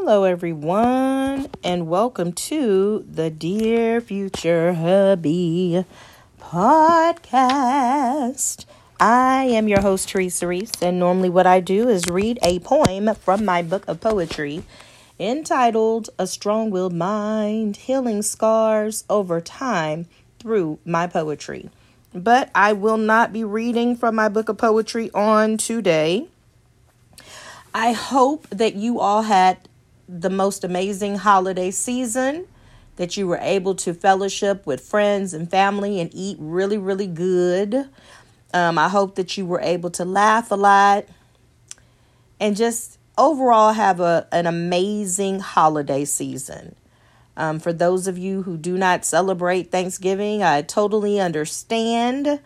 Hello, everyone, and welcome to the Dear Future Hubby podcast. I am your host, Teresa Reese, and normally what I do is read a poem from my book of poetry entitled A Strong Willed Mind Healing Scars Over Time Through My Poetry. But I will not be reading from my book of poetry on today. I hope that you all had the most amazing holiday season, that you were able to fellowship with friends and family and eat really, really good. Um, I hope that you were able to laugh a lot and just overall have a, an amazing holiday season. Um, for those of you who do not celebrate Thanksgiving, I totally understand.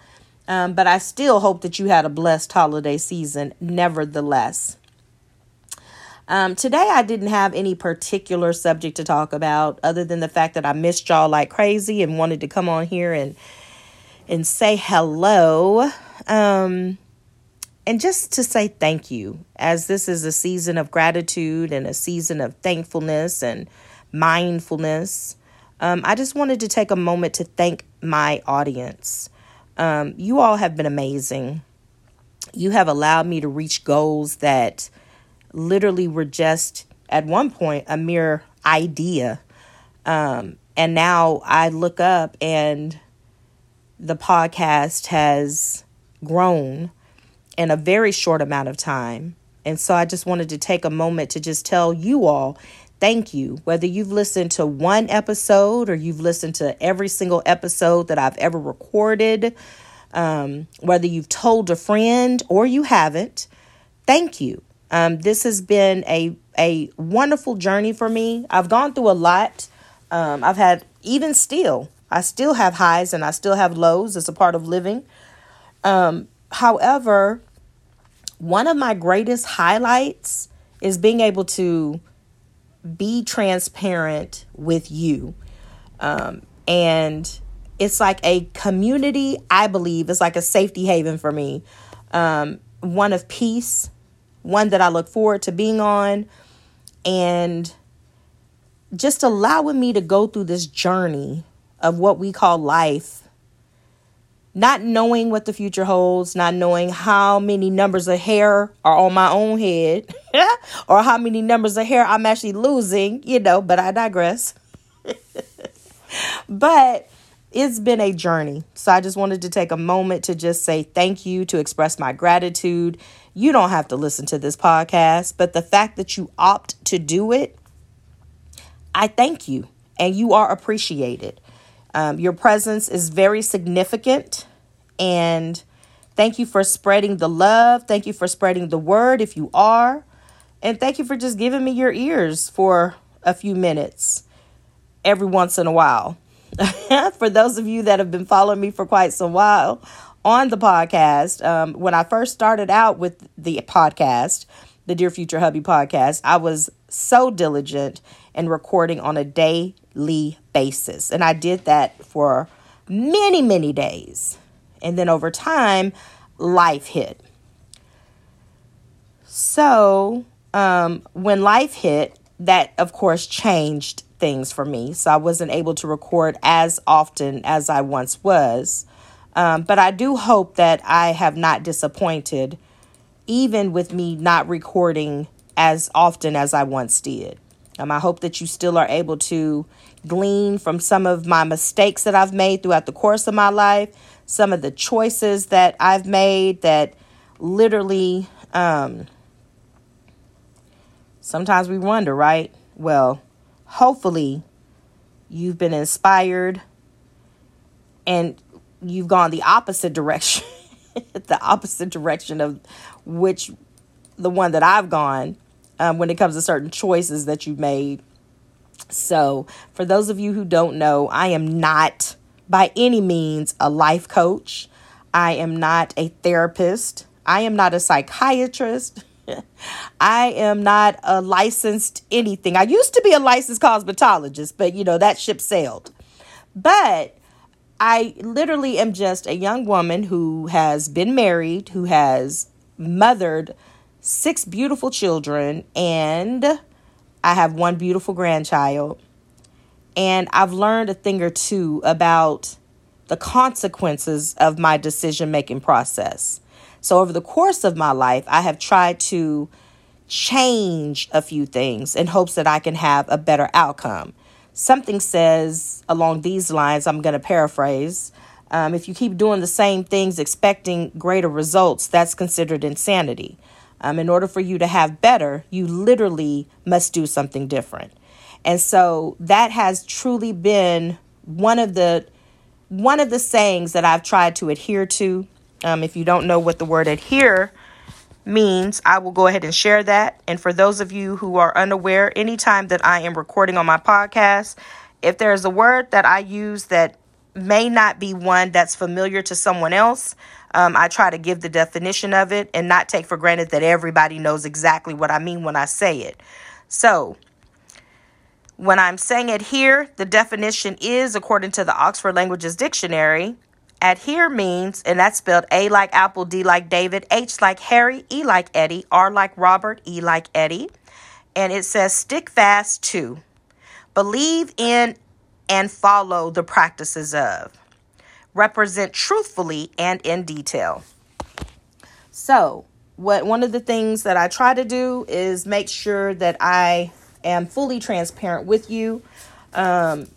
Um, but I still hope that you had a blessed holiday season, nevertheless. Um, today, I didn't have any particular subject to talk about other than the fact that I missed y'all like crazy and wanted to come on here and and say hello. Um, and just to say thank you, as this is a season of gratitude and a season of thankfulness and mindfulness. Um, I just wanted to take a moment to thank my audience. Um, you all have been amazing. You have allowed me to reach goals that literally were just at one point a mere idea. Um, and now I look up and the podcast has grown in a very short amount of time. And so I just wanted to take a moment to just tell you all thank you. Whether you've listened to one episode or you've listened to every single episode that I've ever recorded, um, whether you've told a friend or you haven't, thank you. Um, this has been a a wonderful journey for me. I've gone through a lot. Um, I've had even still, I still have highs and I still have lows. It's a part of living. Um, however, one of my greatest highlights is being able to be transparent with you. Um, and it's like a community, I believe, it's like a safety haven for me. Um, one of peace, one that I look forward to being on, and just allowing me to go through this journey of what we call life, not knowing what the future holds, not knowing how many numbers of hair are on my own head, or how many numbers of hair I'm actually losing, you know, but I digress. but it's been a journey. So I just wanted to take a moment to just say thank you, to express my gratitude. You don't have to listen to this podcast, but the fact that you opt to do it, I thank you and you are appreciated. Um, your presence is very significant and thank you for spreading the love. Thank you for spreading the word if you are. And thank you for just giving me your ears for a few minutes every once in a while. for those of you that have been following me for quite some while on the podcast, um, when I first started out with the podcast, the Dear Future Hubby podcast, I was so diligent in recording on a daily basis. And I did that for many, many days. And then over time, life hit. So um, when life hit, that of course changed things for me. So I wasn't able to record as often as I once was. Um, but I do hope that I have not disappointed, even with me not recording as often as I once did. Um, I hope that you still are able to glean from some of my mistakes that I've made throughout the course of my life, some of the choices that I've made that literally, um, sometimes we wonder, right? Well, hopefully you've been inspired and you've gone the opposite direction the opposite direction of which the one that I've gone um, when it comes to certain choices that you've made. So, for those of you who don't know, I am not by any means a life coach. I am not a therapist. I am not a psychiatrist. I am not a licensed anything. I used to be a licensed cosmetologist, but you know, that ship sailed. But I literally am just a young woman who has been married, who has mothered six beautiful children, and I have one beautiful grandchild. And I've learned a thing or two about the consequences of my decision making process. So, over the course of my life, I have tried to change a few things in hopes that I can have a better outcome. Something says along these lines, I'm going to paraphrase. Um, if you keep doing the same things expecting greater results, that's considered insanity. Um, in order for you to have better, you literally must do something different. And so that has truly been one of the one of the sayings that I've tried to adhere to. Um, if you don't know what the word adhere means, I will go ahead and share that. And for those of you who are unaware, anytime that I am recording on my podcast, if there is a word that I use that may not be one that's familiar to someone else, um, I try to give the definition of it and not take for granted that everybody knows exactly what I mean when I say it. So, when I'm saying it here, the definition is, according to the Oxford Languages Dictionary, adhere means, and that's spelled A like Apple, D like David, H like Harry, E like Eddie, R like Robert, E like Eddie. And it says stick fast to, believe in and follow the practices of represent truthfully and in detail. So, what one of the things that I try to do is make sure that I am fully transparent with you um,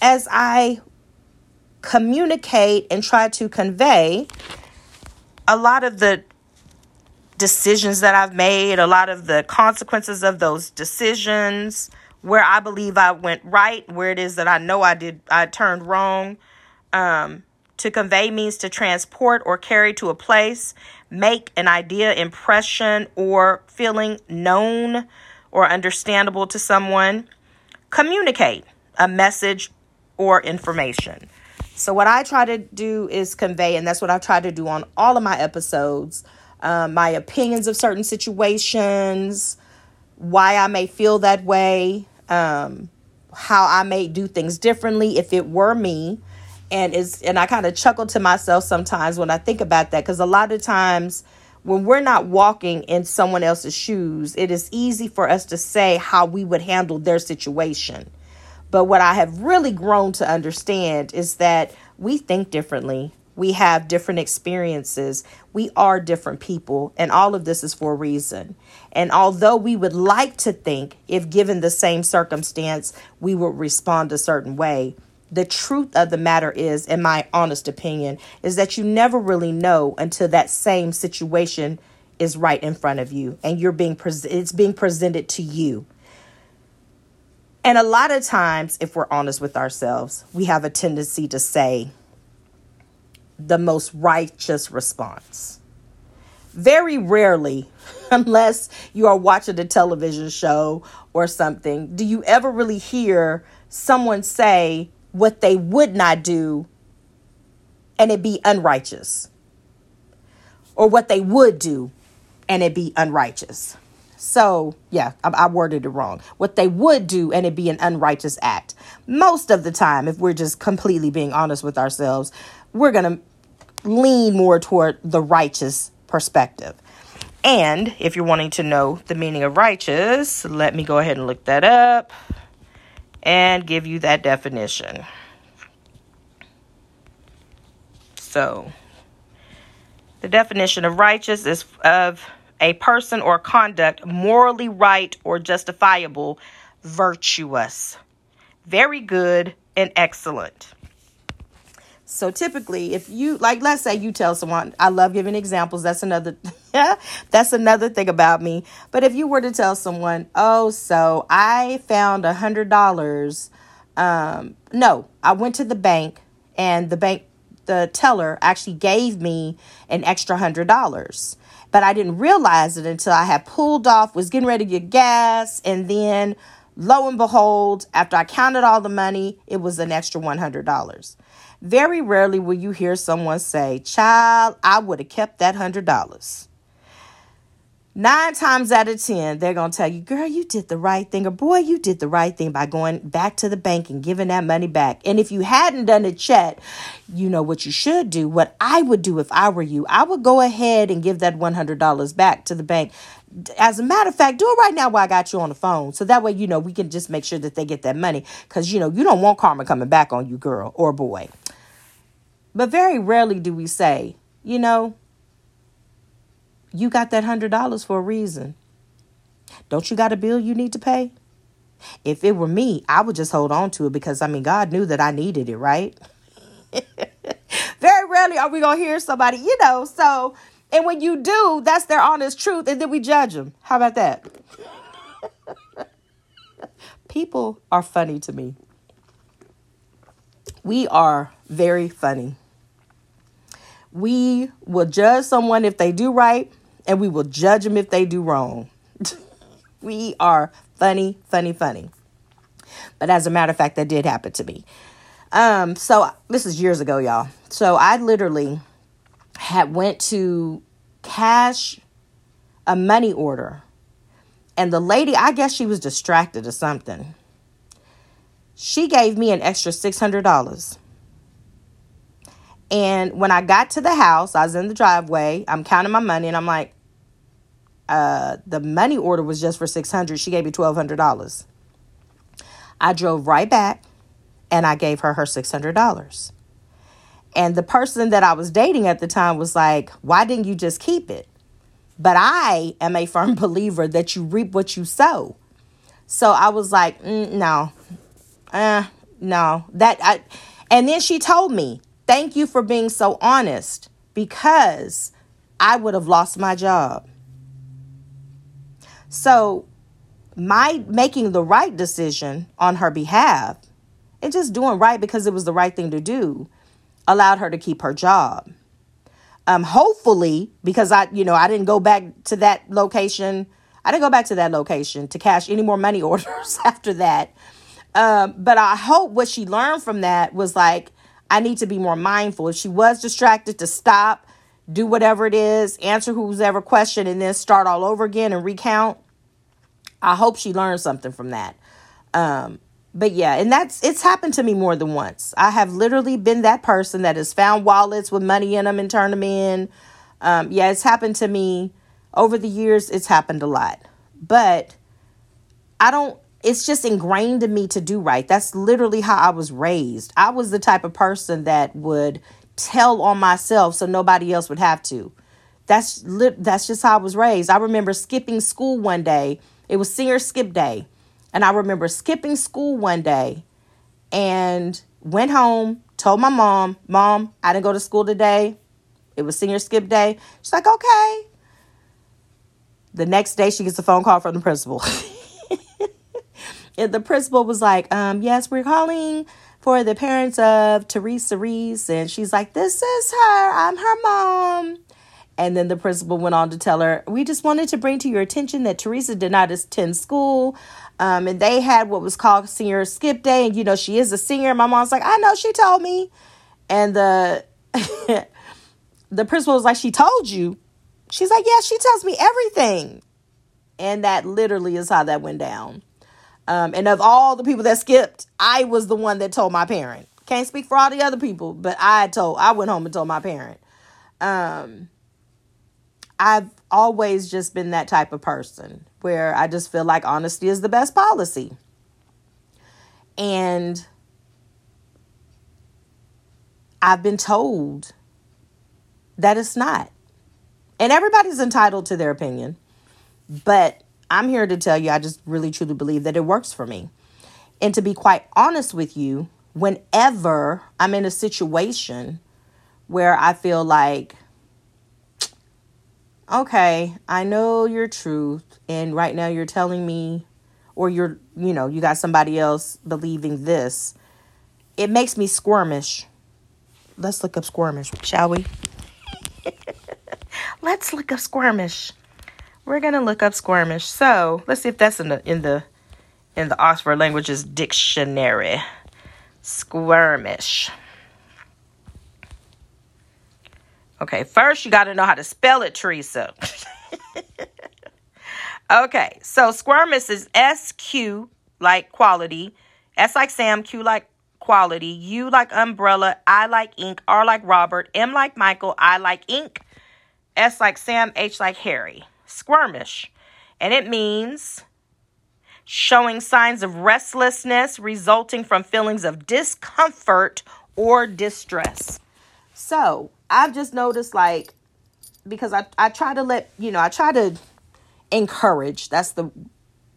as I communicate and try to convey a lot of the decisions that I've made, a lot of the consequences of those decisions, where I believe I went right, where it is that I know I did I turned wrong. Um, to convey means to transport or carry to a place, make an idea, impression, or feeling known or understandable to someone. Communicate a message or information. So, what I try to do is convey, and that's what I try to do on all of my episodes um, my opinions of certain situations, why I may feel that way, um, how I may do things differently if it were me and is and I kind of chuckle to myself sometimes when I think about that because a lot of times when we're not walking in someone else's shoes, it is easy for us to say how we would handle their situation. But what I have really grown to understand is that we think differently. We have different experiences. We are different people. And all of this is for a reason. And although we would like to think, if given the same circumstance, we would respond a certain way, the truth of the matter is, in my honest opinion, is that you never really know until that same situation is right in front of you and you're being pre- it's being presented to you. And a lot of times, if we're honest with ourselves, we have a tendency to say the most righteous response. Very rarely, unless you are watching a television show or something, do you ever really hear someone say, what they would not do and it be unrighteous, or what they would do and it be unrighteous. So, yeah, I, I, worded it wrong. What they would do and it'd be an unrighteous act. Most of the time, if we're just completely being honest with ourselves, we're going to lean more toward the righteous perspective. And if you're wanting to know the meaning of righteous, let me go ahead and look that up and give you that definition. So, the definition of righteous is of a person or conduct morally right or justifiable, virtuous, very good, and excellent. So typically, if you like, let's say you tell someone, I love giving examples. That's another, that's another thing about me. But if you were to tell someone, oh, so I found a hundred dollars. Um, no, I went to the bank and the bank, the teller actually gave me an extra hundred dollars. But I didn't realize it until I had pulled off, was getting ready to get gas, and then lo and behold, after I counted all the money, it was an extra $100. Very rarely will you hear someone say, Child, I would have kept that $100. Nine times out of 10, they're going to tell you, Girl, you did the right thing, or Boy, you did the right thing by going back to the bank and giving that money back. And if you hadn't done it yet, you know what you should do. What I would do if I were you, I would go ahead and give that $100 back to the bank As a matter of fact, do it right now while I got you on the phone. So that way, you know, we can just make sure that they get that money. Because, you know, you don't want karma coming back on you, girl or boy. But very rarely do we say, you know, you got that $100 for a reason. Don't you got a bill you need to pay? If it were me, I would just hold on to it because, I mean, God knew that I needed it, right? very rarely are we going to hear somebody, you know, so and when you do, that's their honest truth, and then we judge them. How about that? People are funny to me. We are very funny. We will judge someone if they do right, and we will judge them if they do wrong. we are funny, funny, funny. But as a matter of fact, that did happen to me. Um, so this is years ago, y'all. So I literally had went to cash a money order and the lady i guess she was distracted or something she gave me an extra $600 and when i got to the house i was in the driveway i'm counting my money and i'm like uh, the money order was just for 600 she gave me $1200 i drove right back and i gave her her $600 and the person that I was dating at the time was like, Why didn't you just keep it? But I am a firm believer that you reap what you sow. So I was like, mm, No, uh, no. That I, and then she told me, Thank you for being so honest because I would have lost my job. So, my making the right decision on her behalf and just doing right because it was the right thing to do allowed her to keep her job. Um, hopefully, because I, you know, I didn't go back to that location. I didn't go back to that location to cash any more money orders after that. Um, but I hope what she learned from that was like, I need to be more mindful. If she was distracted, to stop, do whatever it is, answer who's ever question, and then start all over again and recount. I hope she learned something from that. Um, but yeah, and that's it's happened to me more than once. I have literally been that person that has found wallets with money in them and turned them in. Um, yeah, it's happened to me over the years. It's happened a lot, but I don't. It's just ingrained in me to do right. That's literally how I was raised. I was the type of person that would tell on myself so nobody else would have to. That's li- that's just how I was raised. I remember skipping school one day. It was senior skip day and I remember skipping school one day and went home, told my mom, Mom, I didn't go to school today. It was senior skip day. She's like, Okay. The next day, she gets a phone call from the principal. and the principal was like, um, Yes, we're calling for the parents of Teresa Reese. And she's like, This is her. I'm her mom. And then the principal went on to tell her, We just wanted to bring to your attention that Teresa did not attend school. Um, and they had what was called senior skip day. And, you know, she is a senior. My mom's like, I know, she told me. And the the principal was like, She told you. She's like, Yeah, she tells me everything. And that literally is how that went down. Um, and of all the people that skipped, I was the one that told my parent. Can't speak for all the other people, but I told I went home and told my parent. Um, I've always just been that type of person where I just feel like honesty is the best policy. And I've been told that it's not. And everybody's entitled to their opinion. But I'm here to tell you, I just really truly believe that it works for me. And to be quite honest with you, whenever I'm in a situation where I feel like okay, I know your truth, and right now you're telling me, or you're, you know, you got somebody else believing this, it makes me squirmish. Let's look up squirmish, shall we? let's look up squirmish. We're gonna look up squirmish. So let's see if that's in the in the in the Oxford Languages Dictionary. Squirmish. Okay, first you got to know how to spell it, Teresa. okay, so squirmus is S Q like quality, S like Sam, Q like quality, U like umbrella, I like ink, R like Robert, M like Michael, I like ink, S like Sam, H like Harry. Squirmish and it means showing signs of restlessness resulting from feelings of discomfort or distress. So I've just noticed, like, because I, I try to let, you know, I try to encourage, that's the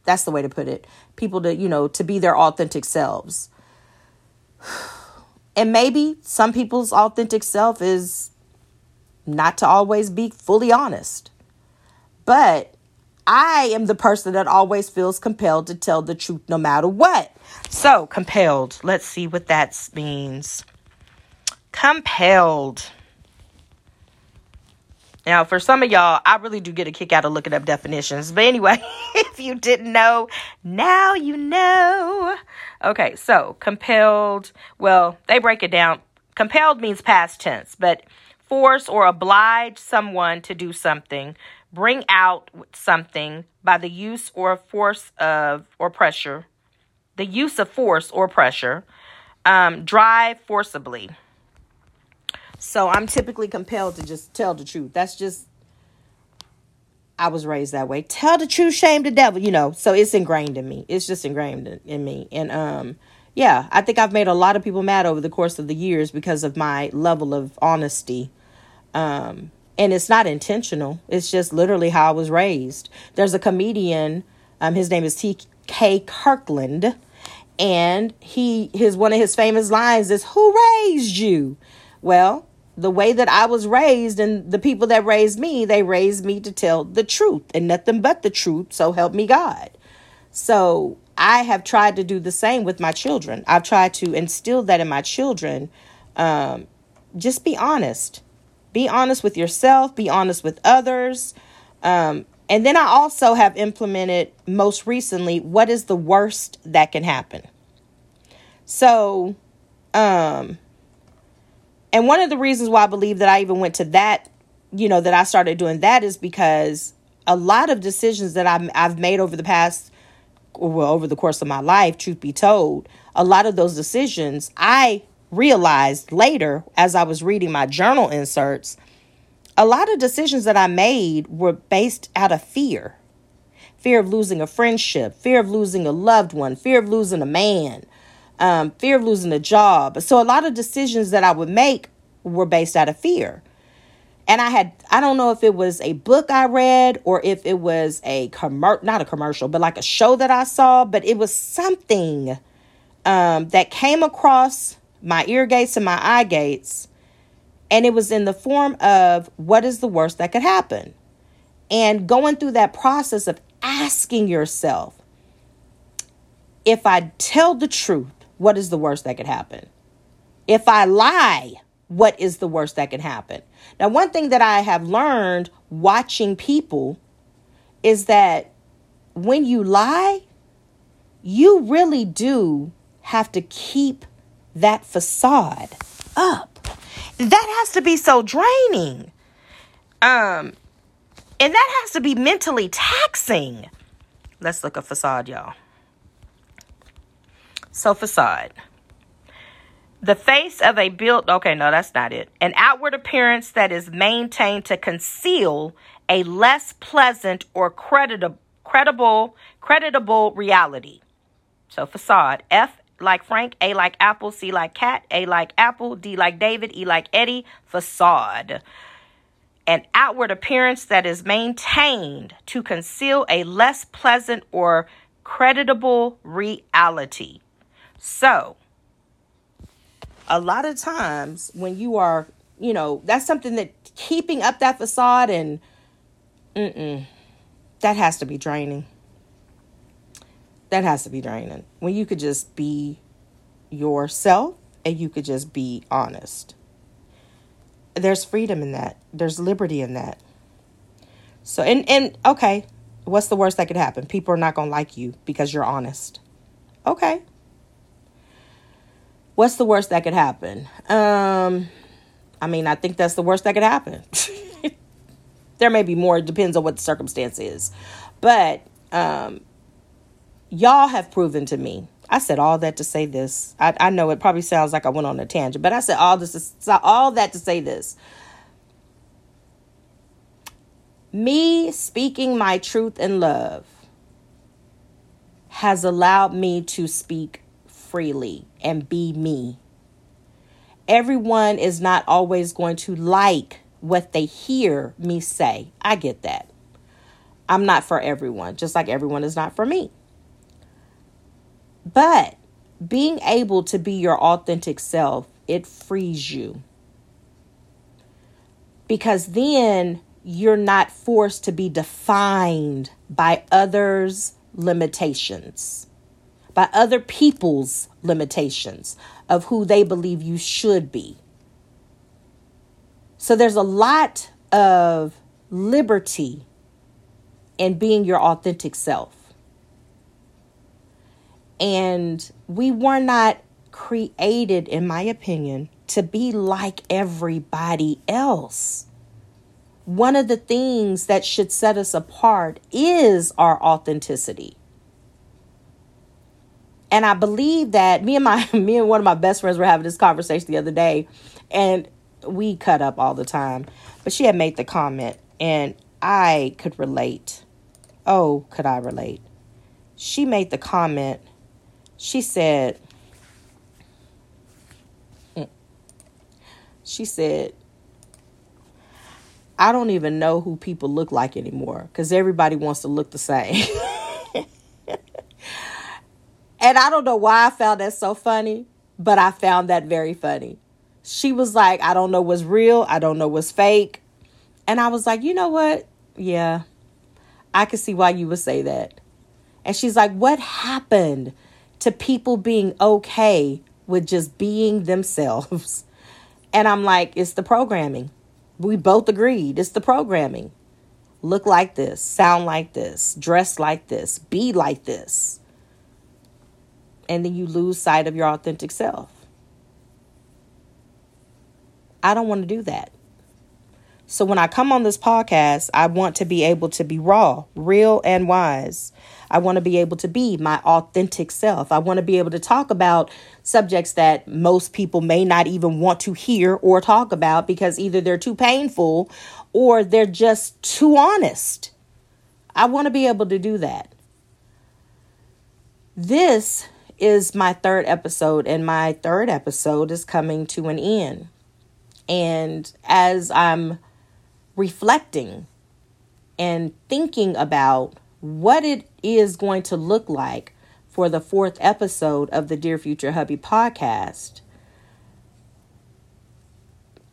that's the way to put it, people to, you know, to be their authentic selves. And maybe some people's authentic self is not to always be fully honest. But I am the person that always feels compelled to tell the truth no matter what. So, compelled. Let's see what that means. Compelled. Now, for some of y'all, I really do get a kick out of looking up definitions. But anyway, if you didn't know, now you know. Okay, so compelled, well, they break it down. Compelled means past tense, but force or oblige someone to do something, bring out something by the use or force of or pressure, the use of force or pressure, um, drive forcibly. So I'm typically compelled to just tell the truth. That's just I was raised that way. Tell the truth, shame the devil, you know. So it's ingrained in me. It's just ingrained in, me. And um yeah, I think I've made a lot of people mad over the course of the years because of my level of honesty. Um and it's not intentional. It's just literally how I was raised. There's a comedian, um his name is T.K. Kirkland, and he his one of his famous lines is who raised you? Well, the way that I was raised and the people that raised me, they raised me to tell the truth and nothing but the truth. So help me God. So I have tried to do the same with my children. I've tried to instill that in my children. Um, just be honest. Be honest with yourself, be honest with others. Um, and then I also have implemented most recently what is the worst that can happen. So, um, and one of the reasons why I believe that I even went to that, you know, that I started doing that is because a lot of decisions that i I've made over the past, well, over the course of my life, truth be told, a lot of those decisions I realized later as I was reading my journal inserts, a lot of decisions that I made were based out of fear fear of losing a friendship, fear of losing a loved one, fear of losing a man, um, fear of losing a job. So a lot of decisions that I would make were based out of fear. And I had, I don't know if it was a book I read or if it was a commer not a commercial, but like a show that I saw, but it was something um, that came across my ear gates and my eye gates. And it was in the form of what is the worst that could happen? And going through that process of asking yourself, if I tell the truth, what is the worst that could happen? If I lie, what is the worst that can happen? Now, one thing that I have learned watching people is that when you lie, you really do have to keep that facade up. That has to be so draining. Um, and that has to be mentally taxing. Let's look at facade, y'all. So, facade. The face of a built, okay, no, that's not it. An outward appearance that is maintained to conceal a less pleasant or creditable, credible, creditable reality. So, facade. F like Frank, A like Apple, C like Cat, A like Apple, D like David, E like Eddie, facade. An outward appearance that is maintained to conceal a less pleasant or creditable reality. So, a lot of times when you are, you know, that's something that keeping up that facade and mm-mm, that has to be draining. That has to be draining. When you could just be yourself and you could just be honest. There's freedom in that. There's liberty in that. So and and okay, what's the worst that could happen? People are not going to like you because you're honest. Okay. What's the worst that could happen? Um, I mean, I think that's the worst that could happen. there may be more, it depends on what the circumstance is. But um, y'all have proven to me. I said all that to say this. I, I know it probably sounds like I went on a tangent, but I said all this, to all that to say this. Me speaking my truth in love has allowed me to speak freely and be me. Everyone is not always going to like what they hear me say. I get that. I'm not for everyone, just like everyone is not for me. But being able to be your authentic self, it frees you. Because then you're not forced to be defined by others' limitations, by other people's limitations of who they believe you should be. So there's a lot of liberty in being your authentic self. And we were not created, in my opinion, to be like everybody else. One of the things that should set us apart is our authenticity. And I believe that me and my me and one of my best friends were having this conversation the other day and we cut up all the time. But she had made the comment and I could relate. Oh, could I relate? She made the comment she said, mm, she said, I don't even know who people look like anymore because everybody wants to look the same. and I don't know why I found that so funny, but I found that very funny. She was like, I don't know what's real, I don't know what's fake. And I was like, you know what? Yeah, I can see why you would say that. And she's like, what happened? To people being okay with just being themselves. And I'm like, it's the programming. We both agreed it's the programming. Look like this, sound like this, dress like this, be like this. And then you lose sight of your authentic self. I don't want to do that. So when I come on this podcast, I want to be able to be raw, real, and wise. I want to be able to be my authentic self. I want to be able to talk about subjects that most people may not even want to hear or talk about because either they're too painful or they're just too honest. I want to be able to do that. This is my third episode, and my third episode is coming to an end. And as I'm reflecting and thinking about what it is going to look like for the fourth episode of the Dear Future Hubby podcast.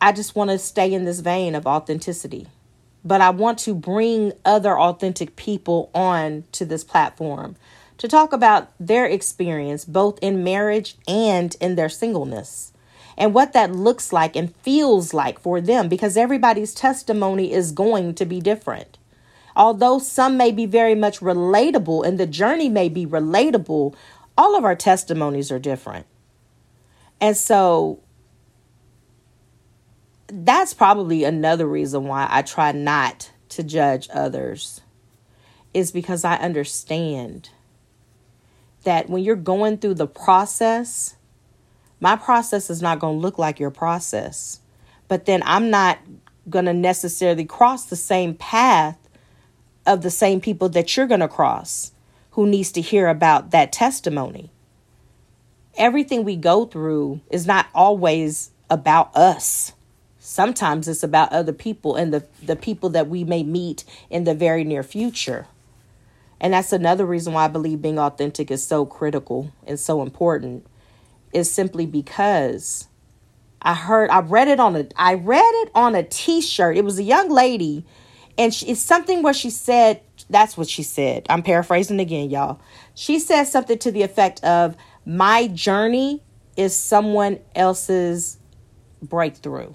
I just want to stay in this vein of authenticity. But I want to bring other authentic people on to this platform to talk about their experience both in marriage and in their singleness and what that looks like and feels like for them because everybody's testimony is going to be different. Although some may be very much relatable and the journey may be relatable, all of our testimonies are different. And so that's probably another reason why I try not to judge others, is because I understand that when you're going through the process, my process is not going to look like your process. But then I'm not going to necessarily cross the same path of the same people that you're going to cross who needs to hear about that testimony. Everything we go through is not always about us. Sometimes it's about other people and the, the people that we may meet in the very near future. And that's another reason why I believe being authentic is so critical and so important is simply because I heard I read it on a I read it on a t-shirt. It was a young lady and she, it's something where she said that's what she said. I'm paraphrasing again, y'all. She said something to the effect of my journey is someone else's breakthrough.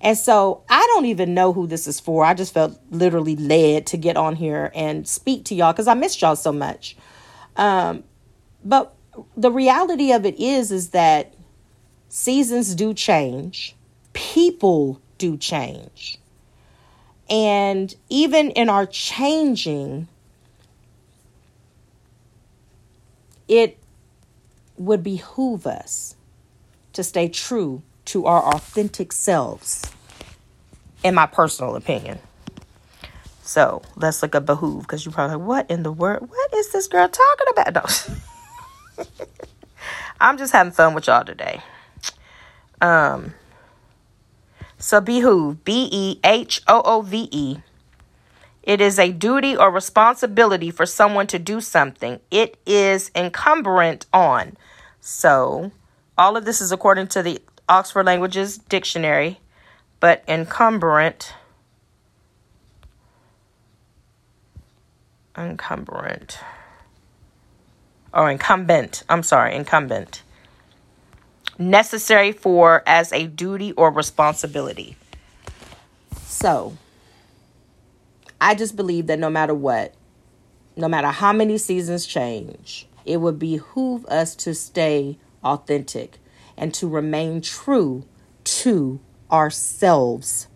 And so I don't even know who this is for. I just felt literally led to get on here and speak to y'all because I missed y'all so much. Um, but the reality of it is is that seasons do change people do change and even in our changing it would behoove us to stay true to our authentic selves in my personal opinion So let's look at behoove because you're probably what in the world? What is this girl talking about? No. I'm just having fun with y'all today. Um, so behoove, B E H O O V E. It is a duty or responsibility for someone to do something. It is incumbent on. So, all of this is according to the Oxford Languages Dictionary, but encumbrant encumbrant or incumbent. I'm sorry, incumbent. Necessary for as a duty or responsibility. So, I just believe that no matter what, no matter how many seasons change, it would behoove us to stay authentic and to remain true to ourselves.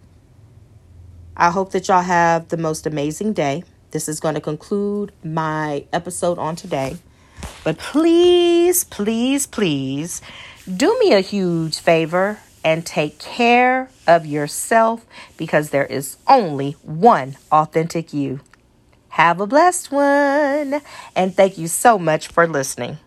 I hope that y'all have the most amazing day. This is going to conclude my episode on today. But please, please, please do me a huge favor and take care of yourself because there is only one authentic you. Have a blessed one. And thank you so much for listening.